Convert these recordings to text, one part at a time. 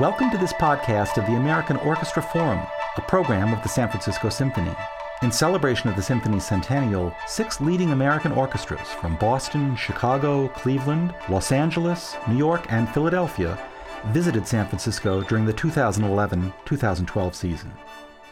Welcome to this podcast of the American Orchestra Forum, a program of the San Francisco Symphony. In celebration of the symphony's centennial, six leading American orchestras from Boston, Chicago, Cleveland, Los Angeles, New York, and Philadelphia visited San Francisco during the 2011 2012 season.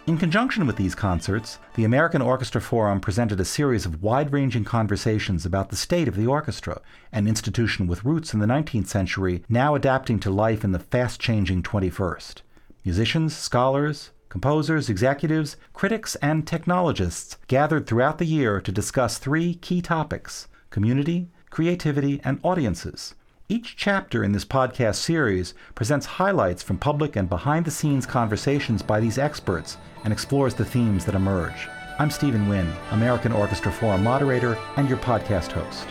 In conjunction with these concerts, the American Orchestra Forum presented a series of wide ranging conversations about the state of the orchestra, an institution with roots in the 19th century, now adapting to life in the fast changing 21st. Musicians, scholars, composers, executives, critics, and technologists gathered throughout the year to discuss three key topics community, creativity, and audiences each chapter in this podcast series presents highlights from public and behind the scenes conversations by these experts and explores the themes that emerge. I'm Steven Winn, American Orchestra Forum moderator and your podcast host.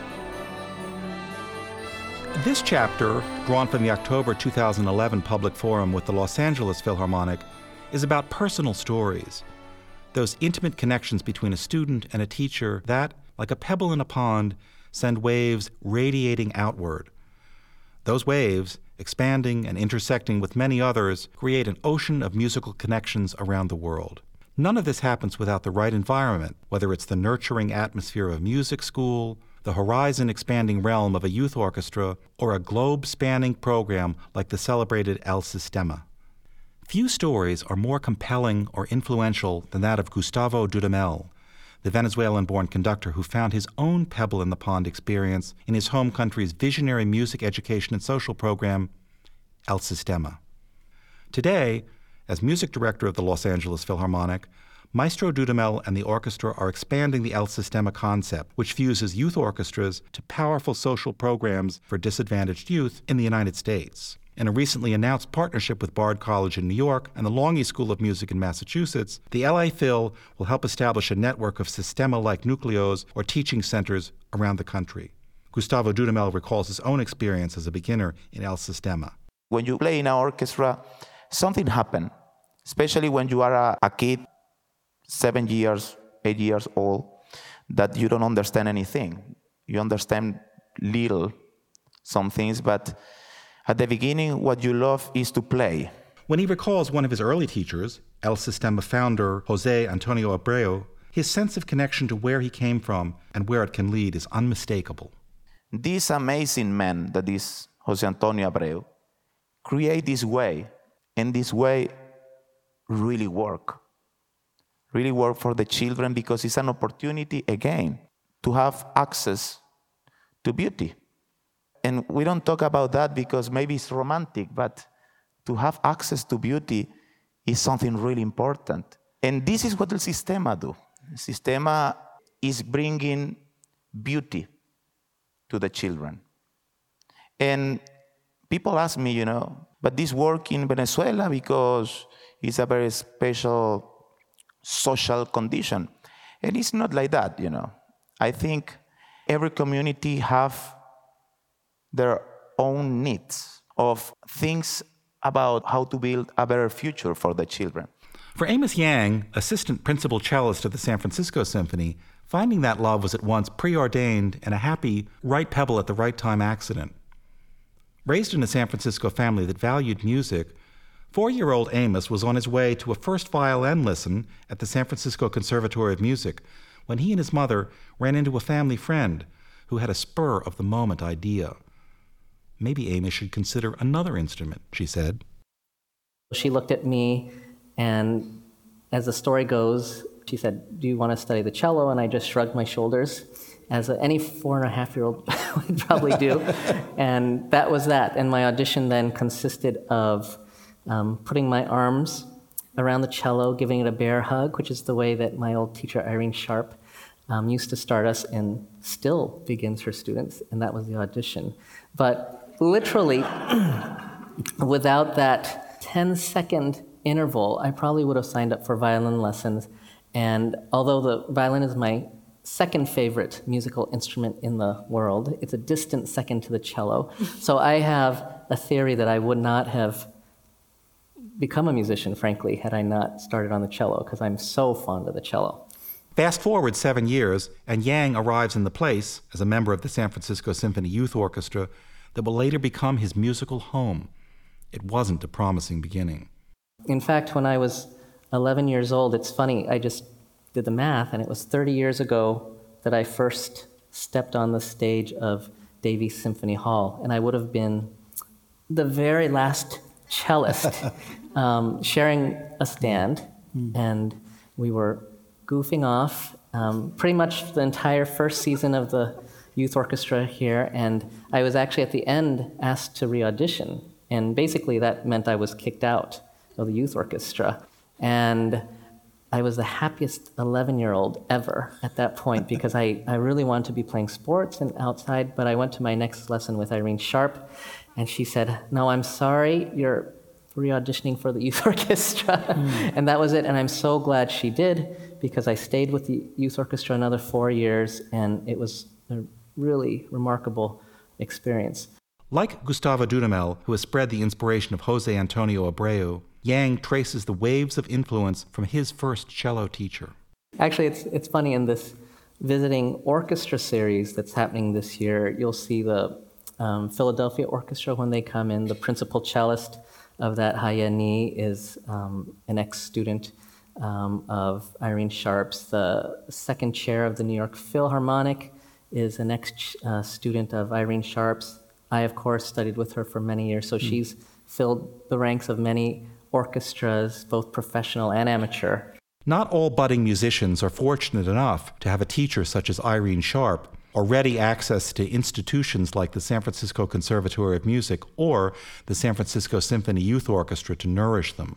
This chapter, drawn from the October 2011 public forum with the Los Angeles Philharmonic, is about personal stories. Those intimate connections between a student and a teacher that, like a pebble in a pond, send waves radiating outward those waves, expanding and intersecting with many others, create an ocean of musical connections around the world. None of this happens without the right environment, whether it's the nurturing atmosphere of a music school, the horizon expanding realm of a youth orchestra, or a globe spanning program like the celebrated El Sistema. Few stories are more compelling or influential than that of Gustavo Dudamel, the Venezuelan born conductor who found his own pebble in the pond experience in his home country's visionary music education and social program, El Sistema. Today, as music director of the Los Angeles Philharmonic, Maestro Dudamel and the orchestra are expanding the El Sistema concept, which fuses youth orchestras to powerful social programs for disadvantaged youth in the United States. In a recently announced partnership with Bard College in New York and the Longy School of Music in Massachusetts, the LA Phil will help establish a network of Sistema like nucleos or teaching centers around the country. Gustavo Dudamel recalls his own experience as a beginner in El Sistema. When you play in an orchestra, something happens, especially when you are a, a kid, seven years, eight years old, that you don't understand anything. You understand little, some things, but at the beginning, what you love is to play. When he recalls one of his early teachers, El Sistema founder Jose Antonio Abreu, his sense of connection to where he came from and where it can lead is unmistakable. This amazing man that is Jose Antonio Abreu create this way, and this way really work. Really work for the children because it's an opportunity again to have access to beauty and we don't talk about that because maybe it's romantic, but to have access to beauty is something really important. And this is what the Sistema do. The Sistema is bringing beauty to the children. And people ask me, you know, but this work in Venezuela because it's a very special social condition. And it's not like that, you know. I think every community have their own needs of things about how to build a better future for the children. For Amos Yang, assistant principal cellist of the San Francisco Symphony, finding that love was at once preordained and a happy, right pebble at the right time accident. Raised in a San Francisco family that valued music, four year old Amos was on his way to a first violin lesson at the San Francisco Conservatory of Music when he and his mother ran into a family friend who had a spur of the moment idea. Maybe Amos should consider another instrument, she said. She looked at me, and as the story goes, she said, Do you want to study the cello? And I just shrugged my shoulders, as any four and a half year old would probably do. and that was that. And my audition then consisted of um, putting my arms around the cello, giving it a bear hug, which is the way that my old teacher, Irene Sharp, um, used to start us and still begins her students. And that was the audition. But literally, without that 10 second interval, I probably would have signed up for violin lessons. And although the violin is my second favorite musical instrument in the world, it's a distant second to the cello. So I have a theory that I would not have become a musician, frankly, had I not started on the cello, because I'm so fond of the cello. Fast forward seven years, and Yang arrives in the place as a member of the San Francisco Symphony Youth Orchestra that will later become his musical home. it wasn't a promising beginning. In fact, when I was 11 years old, it's funny, I just did the math, and it was 30 years ago that I first stepped on the stage of Davies Symphony Hall, and I would have been the very last cellist um, sharing a stand, mm. and we were goofing off um, pretty much the entire first season of the youth orchestra here, and I was actually at the end asked to re audition. And basically, that meant I was kicked out of the youth orchestra. And I was the happiest 11 year old ever at that point because I, I really wanted to be playing sports and outside. But I went to my next lesson with Irene Sharp, and she said, No, I'm sorry, you're re auditioning for the youth orchestra. Mm. and that was it. And I'm so glad she did because I stayed with the youth orchestra another four years, and it was a really remarkable experience. Like Gustavo Dudamel, who has spread the inspiration of Jose Antonio Abreu, Yang traces the waves of influence from his first cello teacher. Actually, it's, it's funny in this visiting orchestra series that's happening this year, you'll see the um, Philadelphia Orchestra when they come in. The principal cellist of that Hai-Ye Ni is um, an ex student um, of Irene Sharp's. The second chair of the New York Philharmonic is an ex uh, student of Irene Sharp's. I, of course, studied with her for many years, so mm. she's filled the ranks of many orchestras, both professional and amateur. Not all budding musicians are fortunate enough to have a teacher such as Irene Sharp or ready access to institutions like the San Francisco Conservatory of Music or the San Francisco Symphony Youth Orchestra to nourish them.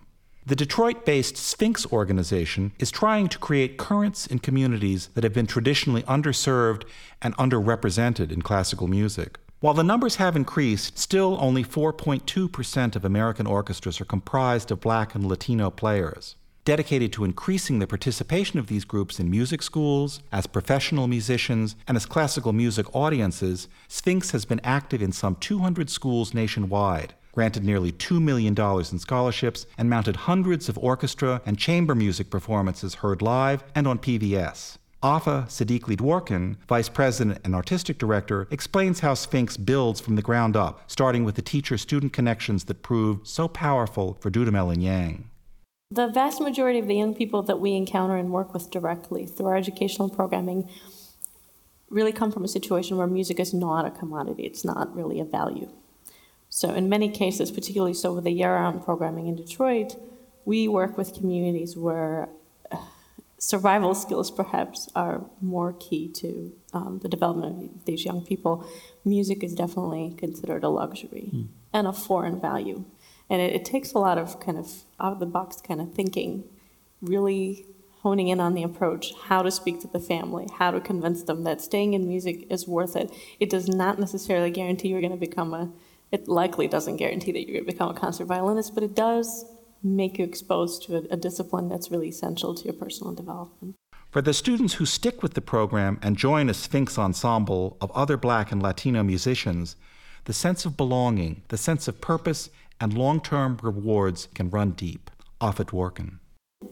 The Detroit based Sphinx organization is trying to create currents in communities that have been traditionally underserved and underrepresented in classical music. While the numbers have increased, still only 4.2% of American orchestras are comprised of black and Latino players. Dedicated to increasing the participation of these groups in music schools, as professional musicians, and as classical music audiences, Sphinx has been active in some 200 schools nationwide, granted nearly $2 million in scholarships, and mounted hundreds of orchestra and chamber music performances heard live and on PBS. Afa Sadykhly Dworkin, Vice President and Artistic Director, explains how Sphinx builds from the ground up, starting with the teacher student connections that proved so powerful for Dudamel and Yang. The vast majority of the young people that we encounter and work with directly through our educational programming really come from a situation where music is not a commodity, it's not really a value. So, in many cases, particularly so with the year round programming in Detroit, we work with communities where uh, survival skills perhaps are more key to um, the development of these young people. Music is definitely considered a luxury mm. and a foreign value. And it, it takes a lot of kind of out of the box kind of thinking, really honing in on the approach, how to speak to the family, how to convince them that staying in music is worth it. It does not necessarily guarantee you're going to become a it likely doesn't guarantee that you're going to become a concert violinist, but it does make you exposed to a, a discipline that's really essential to your personal development. For the students who stick with the program and join a Sphinx ensemble of other Black and Latino musicians, the sense of belonging, the sense of purpose, and long term rewards can run deep. Afa Dworkin.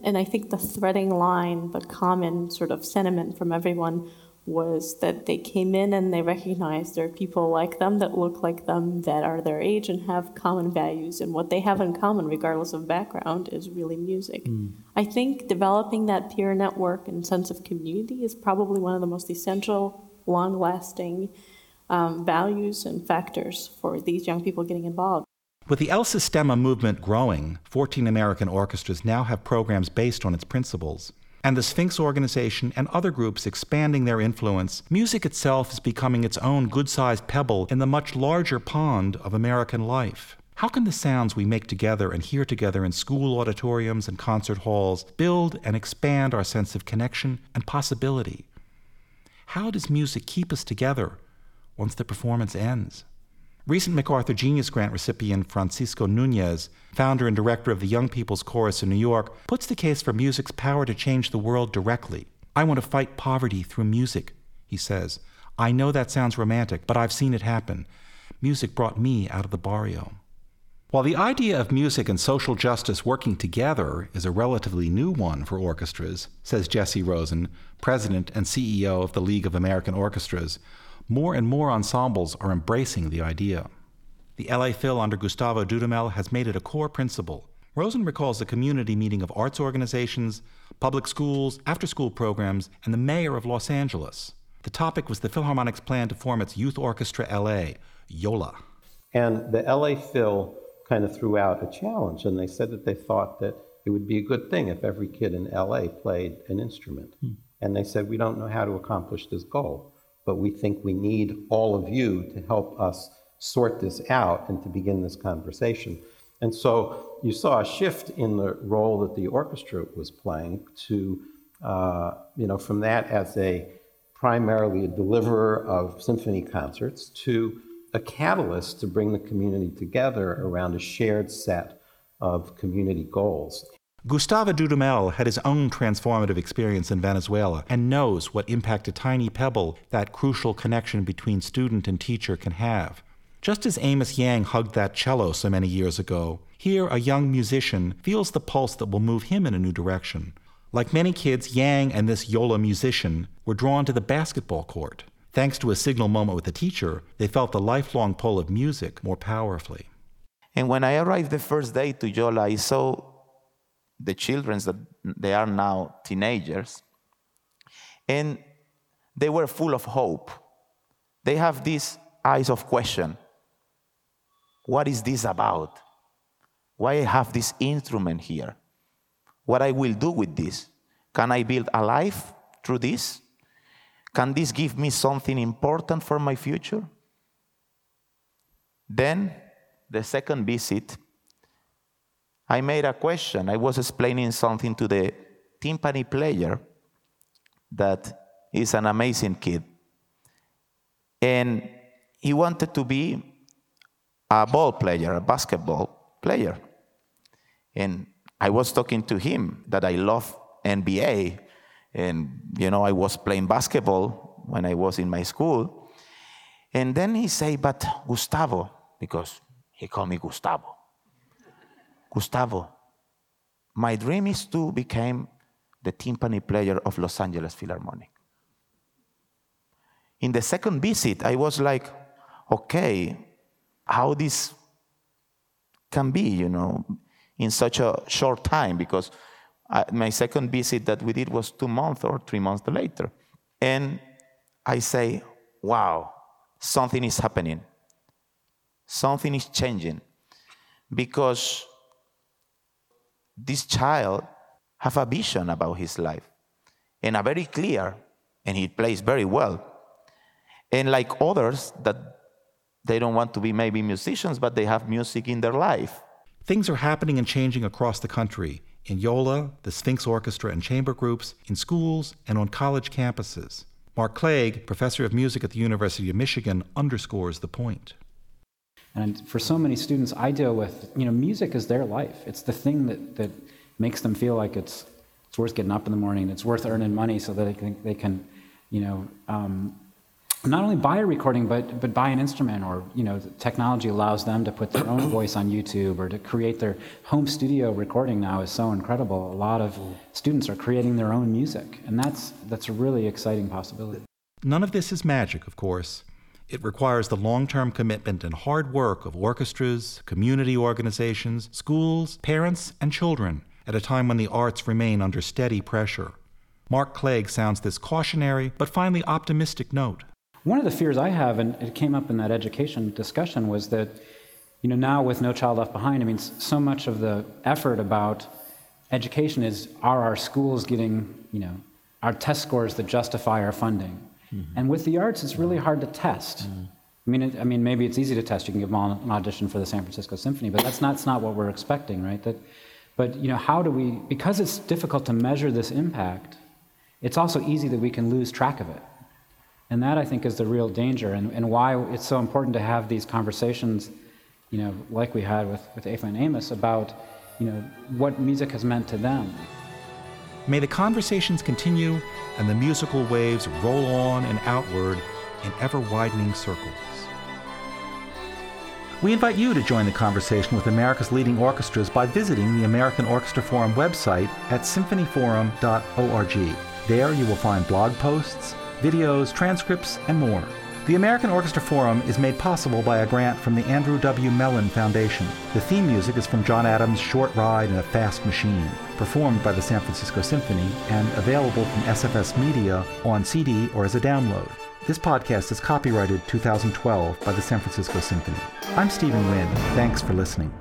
And I think the threading line, the common sort of sentiment from everyone was that they came in and they recognized there are people like them that look like them that are their age and have common values. And what they have in common regardless of background is really music. Mm. i think developing that peer network and sense of community is probably one of the most essential long lasting um, values and factors for these young people getting involved. With the El Sistema movement growing, 14 American orchestras now have programs based on its principles and the Sphinx organization and other groups expanding their influence, music itself is becoming its own good sized pebble in the much larger pond of American life. How can the sounds we make together and hear together in school auditoriums and concert halls build and expand our sense of connection and possibility? How does music keep us together once the performance ends? Recent MacArthur Genius Grant recipient Francisco Nunez, founder and director of the Young People's Chorus in New York, puts the case for music's power to change the world directly. I want to fight poverty through music, he says. I know that sounds romantic, but I've seen it happen. Music brought me out of the barrio. While the idea of music and social justice working together is a relatively new one for orchestras, says Jesse Rosen, president and CEO of the League of American Orchestras, more and more ensembles are embracing the idea. The LA Phil under Gustavo Dudamel has made it a core principle. Rosen recalls a community meeting of arts organizations, public schools, after school programs, and the mayor of Los Angeles. The topic was the Philharmonic's plan to form its youth orchestra LA, YOLA. And the LA Phil kind of threw out a challenge, and they said that they thought that it would be a good thing if every kid in LA played an instrument. Hmm. And they said, We don't know how to accomplish this goal, but we think we need all of you to help us sort this out and to begin this conversation. And so you saw a shift in the role that the orchestra was playing to, uh, you know, from that as a primarily a deliverer of symphony concerts to a catalyst to bring the community together around a shared set of community goals. Gustavo Dudamel had his own transformative experience in Venezuela and knows what impact a tiny pebble, that crucial connection between student and teacher, can have. Just as Amos Yang hugged that cello so many years ago, here a young musician feels the pulse that will move him in a new direction. Like many kids, Yang and this Yola musician were drawn to the basketball court. Thanks to a signal moment with the teacher, they felt the lifelong pull of music more powerfully. And when I arrived the first day to Yola, I saw the children that they are now teenagers, and they were full of hope. They have these eyes of question. What is this about? Why I have this instrument here? What I will do with this? Can I build a life through this? Can this give me something important for my future? Then, the second visit, I made a question. I was explaining something to the timpani player that is an amazing kid. And he wanted to be a ball player, a basketball player. And I was talking to him that I love NBA and, you know, I was playing basketball when I was in my school. And then he said, But Gustavo, because he called me Gustavo. Gustavo, my dream is to become the timpani player of Los Angeles Philharmonic. In the second visit, I was like, okay, how this can be, you know, in such a short time, because I, my second visit that we did was two months or three months later. And I say, wow, something is happening. Something is changing. Because this child have a vision about his life and a very clear, and he plays very well. And like others that they don't want to be maybe musicians, but they have music in their life. Things are happening and changing across the country in Yola, the Sphinx Orchestra and chamber groups, in schools, and on college campuses. Mark Clague, professor of music at the University of Michigan, underscores the point. And for so many students I deal with, you know, music is their life. It's the thing that, that makes them feel like it's, it's worth getting up in the morning, it's worth earning money so that they can, they can you know, um, not only buy a recording, but, but buy an instrument, or you know, technology allows them to put their own voice on YouTube or to create their home studio recording. Now is so incredible. A lot of students are creating their own music, and that's that's a really exciting possibility. None of this is magic, of course. It requires the long term commitment and hard work of orchestras, community organizations, schools, parents, and children at a time when the arts remain under steady pressure. Mark Clague sounds this cautionary but finally optimistic note. One of the fears I have, and it came up in that education discussion, was that, you know, now with No Child Left Behind, I mean, so much of the effort about education is are our schools getting, you know, our test scores that justify our funding? Mm-hmm. And with the arts, it's really hard to test. Mm-hmm. I mean, it, I mean, maybe it's easy to test. You can give them an audition for the San Francisco Symphony, but that's not, that's not what we're expecting, right? That, but you know, how do we? Because it's difficult to measure this impact. It's also easy that we can lose track of it. And that, I think, is the real danger and, and why it's so important to have these conversations, you know, like we had with, with Ava and Amos about, you know, what music has meant to them. May the conversations continue and the musical waves roll on and outward in ever widening circles. We invite you to join the conversation with America's leading orchestras by visiting the American Orchestra Forum website at symphonyforum.org. There you will find blog posts, videos, transcripts, and more. The American Orchestra Forum is made possible by a grant from the Andrew W. Mellon Foundation. The theme music is from John Adams' Short Ride in a Fast Machine, performed by the San Francisco Symphony and available from SFS Media on CD or as a download. This podcast is copyrighted 2012 by the San Francisco Symphony. I'm Steven Winn. Thanks for listening.